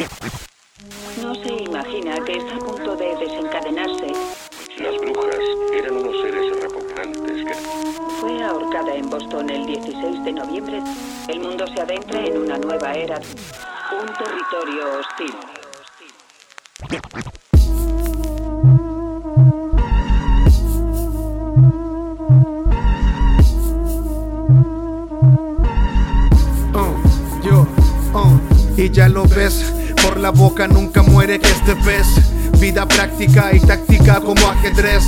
No se imagina que está a punto de desencadenarse. Las brujas eran unos seres repugnantes que... Fue ahorcada en Boston el 16 de noviembre. El mundo se adentra en una nueva era. Un territorio hostil. Uh, yo, uh, y ya lo ves, por la boca nunca muere que este pez. Vida práctica y táctica como ajedrez.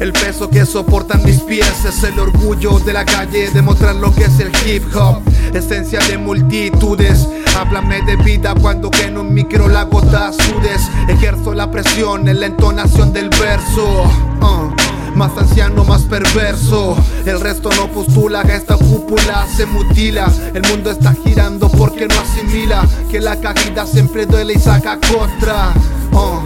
El peso que soportan mis pies es el orgullo de la calle, demostrar lo que es el hip hop, esencia de multitudes. Háblame de vida cuando que en un micro la gota sudes. Ejerzo la presión en la entonación del verso. Uh, más anciano, más perverso. El resto no postula, esta cúpula se mutila. El mundo está girando porque no asimila que la caída siempre duele y saca contra. Uh,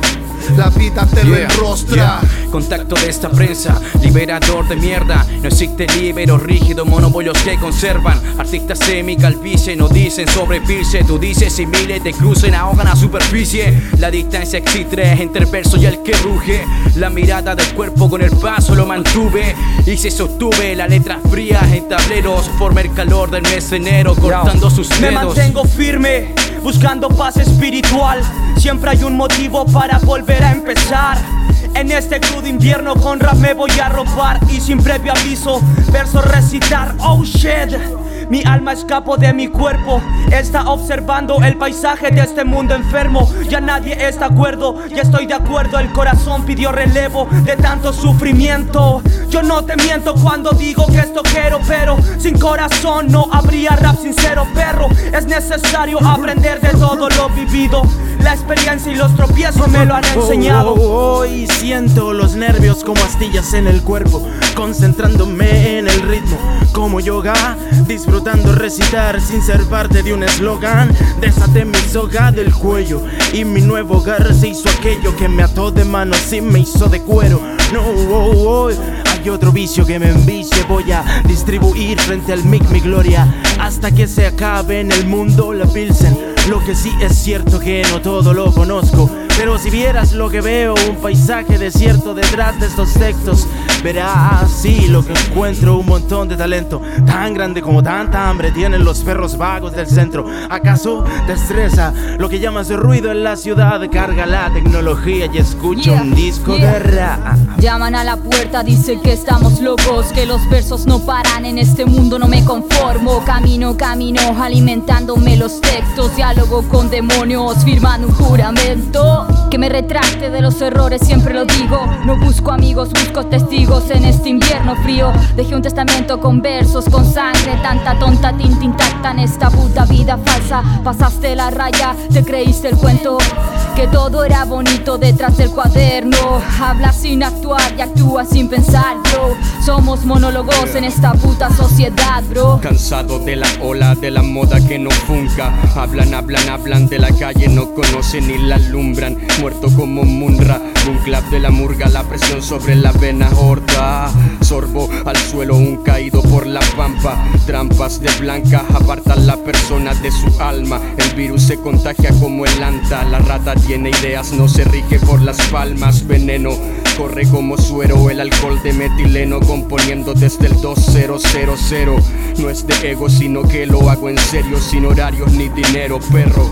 la vida te lo Yeah, enrostra. yeah. Contacto de esta prensa, liberador de mierda. No existe libero rígido, monopolios que conservan. Artistas semi calvicie, no dicen sobre pilce. Tú dices y miles te crucen, ahogan a superficie. La distancia existe entre el verso y el que ruge. La mirada del cuerpo con el paso lo mantuve y se sostuve. La letra fría en tableros forma el calor del mes de enero, cortando sus Me dedos. mantengo firme, buscando paz espiritual. Siempre hay un motivo para volver a empezar. En este crudo invierno con rap me voy a robar y sin previo aviso, verso recitar. Oh shit. Mi alma escapó de mi cuerpo, está observando el paisaje de este mundo enfermo. Ya nadie está de acuerdo, ya estoy de acuerdo. El corazón pidió relevo de tanto sufrimiento. Yo no te miento cuando digo que esto quiero, pero sin corazón no habría rap sincero. Es necesario aprender de todo lo vivido. La experiencia y los tropiezos me lo han enseñado. Hoy siento los nervios como astillas en el cuerpo, concentrándome en el ritmo, como yoga, disfrutando recitar sin ser parte de un eslogan. Desaté mi soga del cuello y mi nuevo hogar se hizo aquello que me ató de manos y me hizo de cuero. No, oh, otro vicio que me envicie, voy a distribuir frente al mic mi gloria hasta que se acabe en el mundo la pilsen. Lo que sí es cierto que no todo lo conozco. Pero si vieras lo que veo, un paisaje desierto detrás de estos textos, verás sí lo que encuentro, un montón de talento, tan grande como tanta hambre tienen los perros vagos del centro. ¿Acaso te estresa lo que llamas ruido en la ciudad? Carga la tecnología y escucha Yeah, un disco yeah. de rap. Llaman a la puerta, dicen que estamos locos, que los versos no paran en este mundo, no me conformo. Camino, camino, alimentándome los textos, diálogo con demonios, firmando un juramento. Que me retracte de los errores, siempre lo digo. No busco amigos, busco testigos en este invierno frío. Dejé un testamento con versos, con sangre, tanta tonta tinta intacta en esta puta vida falsa. Pasaste la raya, te creíste el cuento. Que todo era bonito detrás del cuaderno. Habla sin actuar y actúa sin pensar, Somos monólogos en esta puta sociedad, bro. Cansado de la ola de la moda que no funca. Hablan, hablan, hablan de la calle, no conocen ni la alumbran. Muerto como Munra, un clap de la murga, la presión sobre la vena horda. Sorbo al suelo, un pampa. De blanca apartan la persona de su alma. El virus se contagia como el anta. La rata tiene ideas, no se rige por las palmas. Veneno corre como suero, el alcohol de metileno componiendo desde el 2000. No es de ego, sino que lo hago en serio, sin horarios ni dinero, perro.